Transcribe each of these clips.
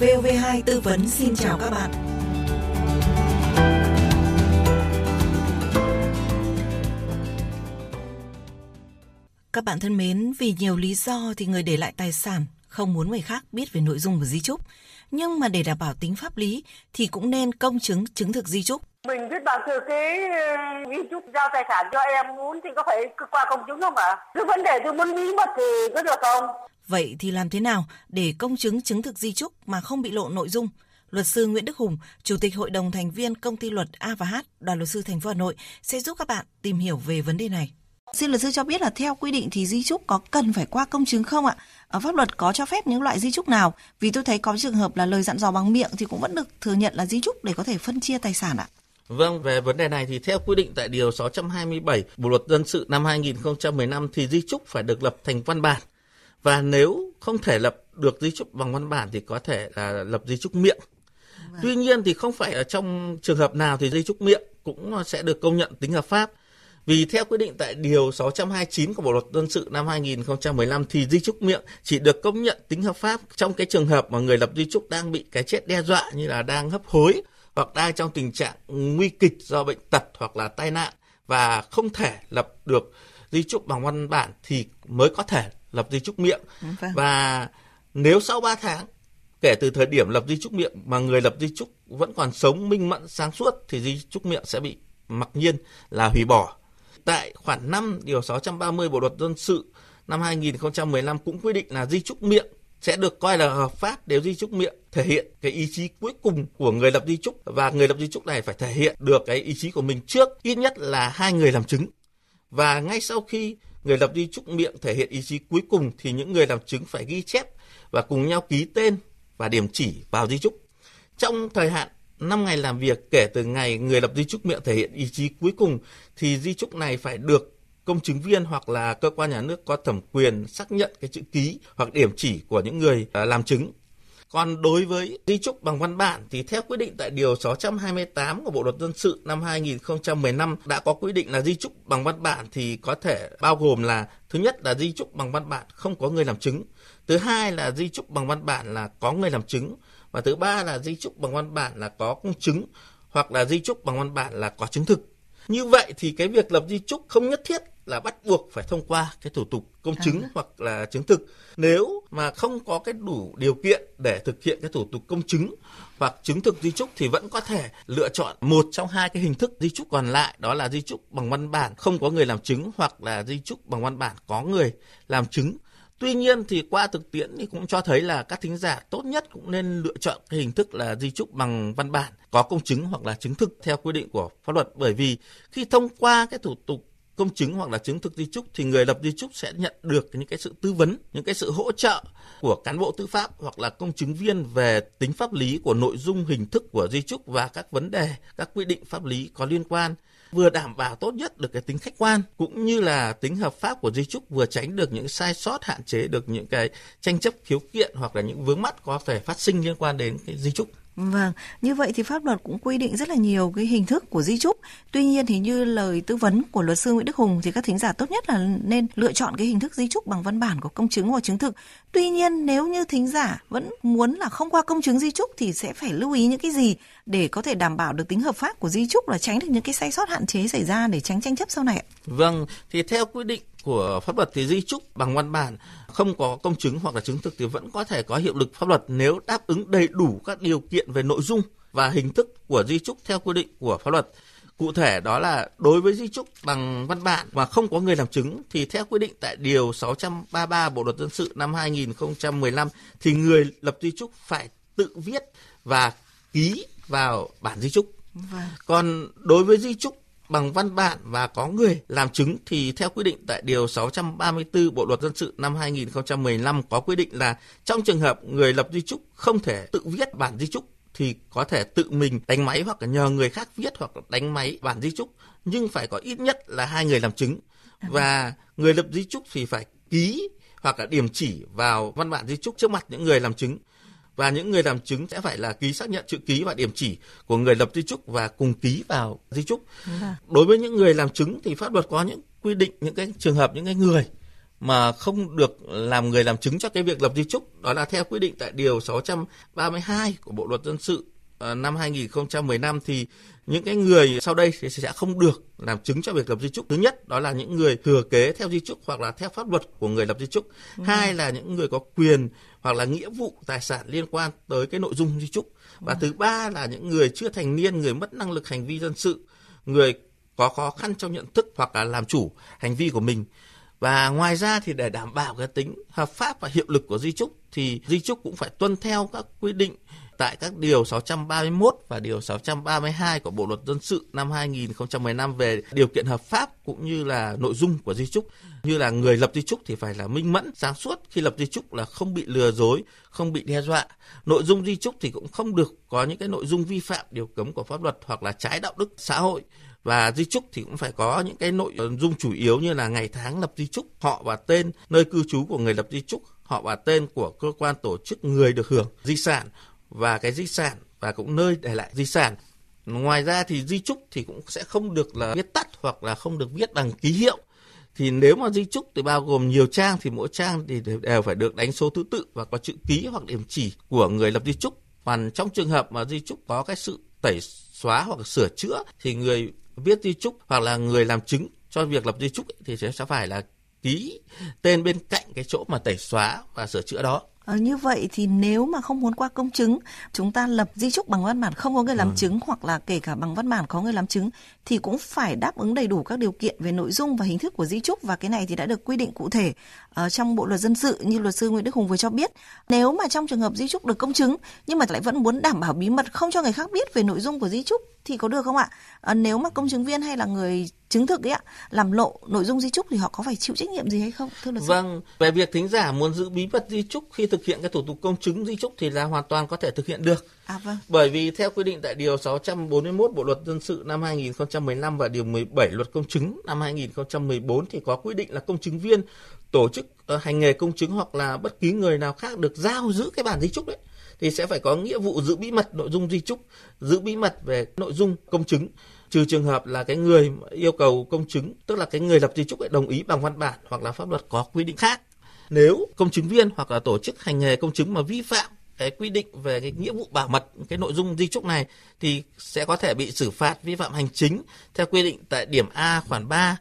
VOV2 tư vấn xin chào các bạn. Các bạn thân mến, vì nhiều lý do thì người để lại tài sản không muốn người khác biết về nội dung của di chúc. Nhưng mà để đảm bảo tính pháp lý thì cũng nên công chứng chứng thực di chúc. Mình viết bản thư ký di chúc giao tài sản cho em muốn thì có phải qua công chứng không ạ? Cái vấn đề tôi muốn bí mật thì có được không? Vậy thì làm thế nào để công chứng chứng thực di chúc mà không bị lộ nội dung? Luật sư Nguyễn Đức Hùng, Chủ tịch Hội đồng thành viên Công ty Luật A và H, Đoàn luật sư thành phố Hà Nội sẽ giúp các bạn tìm hiểu về vấn đề này. Xin luật sư cho biết là theo quy định thì di chúc có cần phải qua công chứng không ạ? Ở pháp luật có cho phép những loại di chúc nào? Vì tôi thấy có trường hợp là lời dặn dò bằng miệng thì cũng vẫn được thừa nhận là di chúc để có thể phân chia tài sản ạ. Vâng, về vấn đề này thì theo quy định tại Điều 627 Bộ Luật Dân sự năm 2015 thì di chúc phải được lập thành văn bản. Và nếu không thể lập được di chúc bằng văn bản thì có thể là lập di chúc miệng. Vâng. Tuy nhiên thì không phải ở trong trường hợp nào thì di chúc miệng cũng sẽ được công nhận tính hợp pháp. Vì theo quy định tại Điều 629 của Bộ Luật Dân sự năm 2015 thì di chúc miệng chỉ được công nhận tính hợp pháp trong cái trường hợp mà người lập di chúc đang bị cái chết đe dọa như là đang hấp hối hoặc đang trong tình trạng nguy kịch do bệnh tật hoặc là tai nạn và không thể lập được di chúc bằng văn bản thì mới có thể lập di chúc miệng vâng. và nếu sau 3 tháng kể từ thời điểm lập di chúc miệng mà người lập di chúc vẫn còn sống minh mẫn sáng suốt thì di chúc miệng sẽ bị mặc nhiên là hủy bỏ tại khoản 5 điều 630 Bộ luật dân sự năm 2015 cũng quy định là di chúc miệng sẽ được coi là hợp pháp nếu di chúc miệng thể hiện cái ý chí cuối cùng của người lập di chúc và người lập di chúc này phải thể hiện được cái ý chí của mình trước, ít nhất là hai người làm chứng. Và ngay sau khi người lập di chúc miệng thể hiện ý chí cuối cùng thì những người làm chứng phải ghi chép và cùng nhau ký tên và điểm chỉ vào di chúc trong thời hạn 5 ngày làm việc kể từ ngày người lập di chúc miệng thể hiện ý chí cuối cùng thì di chúc này phải được công chứng viên hoặc là cơ quan nhà nước có thẩm quyền xác nhận cái chữ ký hoặc điểm chỉ của những người à, làm chứng. Còn đối với di chúc bằng văn bản thì theo quy định tại điều 628 của Bộ luật dân sự năm 2015 đã có quy định là di chúc bằng văn bản thì có thể bao gồm là thứ nhất là di chúc bằng văn bản không có người làm chứng, thứ hai là di chúc bằng văn bản là có người làm chứng và thứ ba là di chúc bằng văn bản là có công chứng hoặc là di chúc bằng văn bản là có chứng thực như vậy thì cái việc lập di chúc không nhất thiết là bắt buộc phải thông qua cái thủ tục công chứng à. hoặc là chứng thực nếu mà không có cái đủ điều kiện để thực hiện cái thủ tục công chứng hoặc chứng thực di chúc thì vẫn có thể lựa chọn một trong hai cái hình thức di chúc còn lại đó là di chúc bằng văn bản không có người làm chứng hoặc là di chúc bằng văn bản có người làm chứng Tuy nhiên thì qua thực tiễn thì cũng cho thấy là các thính giả tốt nhất cũng nên lựa chọn cái hình thức là di chúc bằng văn bản có công chứng hoặc là chứng thực theo quy định của pháp luật. Bởi vì khi thông qua cái thủ tục công chứng hoặc là chứng thực di chúc thì người lập di chúc sẽ nhận được những cái sự tư vấn, những cái sự hỗ trợ của cán bộ tư pháp hoặc là công chứng viên về tính pháp lý của nội dung hình thức của di chúc và các vấn đề, các quy định pháp lý có liên quan vừa đảm bảo tốt nhất được cái tính khách quan, cũng như là tính hợp pháp của di chúc vừa tránh được những sai sót, hạn chế được những cái tranh chấp khiếu kiện hoặc là những vướng mắc có thể phát sinh liên quan đến cái di chúc. Vâng, như vậy thì pháp luật cũng quy định rất là nhiều cái hình thức của di chúc. Tuy nhiên thì như lời tư vấn của luật sư Nguyễn Đức Hùng thì các thính giả tốt nhất là nên lựa chọn cái hình thức di chúc bằng văn bản của công chứng hoặc chứng thực. Tuy nhiên nếu như thính giả vẫn muốn là không qua công chứng di chúc thì sẽ phải lưu ý những cái gì để có thể đảm bảo được tính hợp pháp của di chúc là tránh được những cái sai sót hạn chế xảy ra để tránh tranh chấp sau này. Vâng, thì theo quy định của pháp luật thì di chúc bằng văn bản không có công chứng hoặc là chứng thực thì vẫn có thể có hiệu lực pháp luật nếu đáp ứng đầy đủ các điều kiện về nội dung và hình thức của di chúc theo quy định của pháp luật. Cụ thể đó là đối với di chúc bằng văn bản mà không có người làm chứng thì theo quy định tại điều 633 Bộ luật dân sự năm 2015 thì người lập di chúc phải tự viết và ký vào bản di chúc. Vâng. Còn đối với di chúc bằng văn bản và có người làm chứng thì theo quy định tại điều 634 Bộ luật dân sự năm 2015 có quy định là trong trường hợp người lập di chúc không thể tự viết bản di chúc thì có thể tự mình đánh máy hoặc nhờ người khác viết hoặc đánh máy bản di chúc nhưng phải có ít nhất là hai người làm chứng. Và người lập di chúc thì phải ký hoặc là điểm chỉ vào văn bản di chúc trước mặt những người làm chứng và những người làm chứng sẽ phải là ký xác nhận chữ ký và điểm chỉ của người lập di chúc và cùng ký vào di chúc. Đối với những người làm chứng thì pháp luật có những quy định những cái trường hợp những cái người mà không được làm người làm chứng cho cái việc lập di chúc đó là theo quy định tại điều 632 của Bộ luật dân sự năm 2015 thì những cái người sau đây thì sẽ không được làm chứng cho việc lập di chúc. Thứ nhất đó là những người thừa kế theo di chúc hoặc là theo pháp luật của người lập di chúc. Ừ. Hai là những người có quyền hoặc là nghĩa vụ tài sản liên quan tới cái nội dung di chúc. Và ừ. thứ ba là những người chưa thành niên, người mất năng lực hành vi dân sự, người có khó khăn trong nhận thức hoặc là làm chủ hành vi của mình. Và ngoài ra thì để đảm bảo cái tính hợp pháp và hiệu lực của di chúc thì di chúc cũng phải tuân theo các quy định tại các điều 631 và điều 632 của Bộ luật dân sự năm 2015 về điều kiện hợp pháp cũng như là nội dung của di chúc. Như là người lập di chúc thì phải là minh mẫn, sáng suốt khi lập di chúc là không bị lừa dối, không bị đe dọa. Nội dung di chúc thì cũng không được có những cái nội dung vi phạm điều cấm của pháp luật hoặc là trái đạo đức xã hội và di chúc thì cũng phải có những cái nội dung chủ yếu như là ngày tháng lập di chúc, họ và tên, nơi cư trú của người lập di chúc, họ và tên của cơ quan tổ chức người được hưởng di sản và cái di sản và cũng nơi để lại di sản. Ngoài ra thì di chúc thì cũng sẽ không được là viết tắt hoặc là không được viết bằng ký hiệu. Thì nếu mà di chúc thì bao gồm nhiều trang thì mỗi trang thì đều phải được đánh số thứ tự và có chữ ký hoặc điểm chỉ của người lập di chúc. Còn trong trường hợp mà di chúc có cái sự tẩy xóa hoặc sửa chữa thì người viết di chúc hoặc là người làm chứng cho việc lập di chúc thì sẽ phải là ký tên bên cạnh cái chỗ mà tẩy xóa và sửa chữa đó Ờ, như vậy thì nếu mà không muốn qua công chứng, chúng ta lập di chúc bằng văn bản không có người làm ừ. chứng hoặc là kể cả bằng văn bản có người làm chứng thì cũng phải đáp ứng đầy đủ các điều kiện về nội dung và hình thức của di chúc và cái này thì đã được quy định cụ thể uh, trong bộ luật dân sự như luật sư Nguyễn Đức Hùng vừa cho biết. Nếu mà trong trường hợp di chúc được công chứng nhưng mà lại vẫn muốn đảm bảo bí mật không cho người khác biết về nội dung của di chúc thì có được không ạ? À, nếu mà công chứng viên hay là người chứng thực ấy ạ làm lộ nội dung di chúc thì họ có phải chịu trách nhiệm gì hay không thưa luật sư? Vâng, về việc thính giả muốn giữ bí mật di chúc khi thực hiện cái thủ tục công chứng di chúc thì là hoàn toàn có thể thực hiện được. À vâng. Bởi vì theo quy định tại điều 641 Bộ luật dân sự năm 2015 và điều 17 luật công chứng năm 2014 thì có quy định là công chứng viên tổ chức ờ, hành nghề công chứng hoặc là bất kỳ người nào khác được giao giữ cái bản di chúc đấy thì sẽ phải có nghĩa vụ giữ bí mật nội dung di chúc, giữ bí mật về nội dung công chứng. Trừ trường hợp là cái người yêu cầu công chứng tức là cái người lập di chúc đồng ý bằng văn bản hoặc là pháp luật có quy định khác. Nếu công chứng viên hoặc là tổ chức hành nghề công chứng mà vi phạm cái quy định về cái nghĩa vụ bảo mật cái nội dung di chúc này thì sẽ có thể bị xử phạt vi phạm hành chính theo quy định tại điểm A khoản 3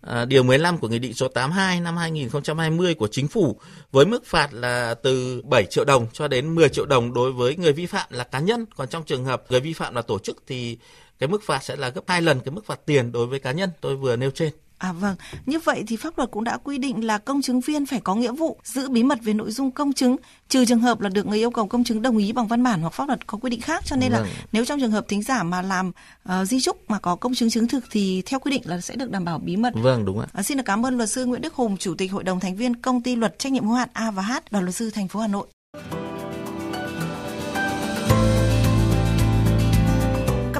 À, điều 15 của Nghị định số 82 năm 2020 của Chính phủ với mức phạt là từ 7 triệu đồng cho đến 10 triệu đồng đối với người vi phạm là cá nhân. Còn trong trường hợp người vi phạm là tổ chức thì cái mức phạt sẽ là gấp hai lần cái mức phạt tiền đối với cá nhân tôi vừa nêu trên. À vâng, như vậy thì pháp luật cũng đã quy định là công chứng viên phải có nghĩa vụ giữ bí mật về nội dung công chứng, trừ trường hợp là được người yêu cầu công chứng đồng ý bằng văn bản hoặc pháp luật có quy định khác. Cho nên vâng. là nếu trong trường hợp thính giả mà làm uh, di chúc mà có công chứng chứng thực thì theo quy định là sẽ được đảm bảo bí mật. Vâng, đúng ạ. À, xin được cảm ơn luật sư Nguyễn Đức Hùng, chủ tịch hội đồng thành viên công ty luật trách nhiệm hữu hạn A và H, đoàn luật sư thành phố Hà Nội.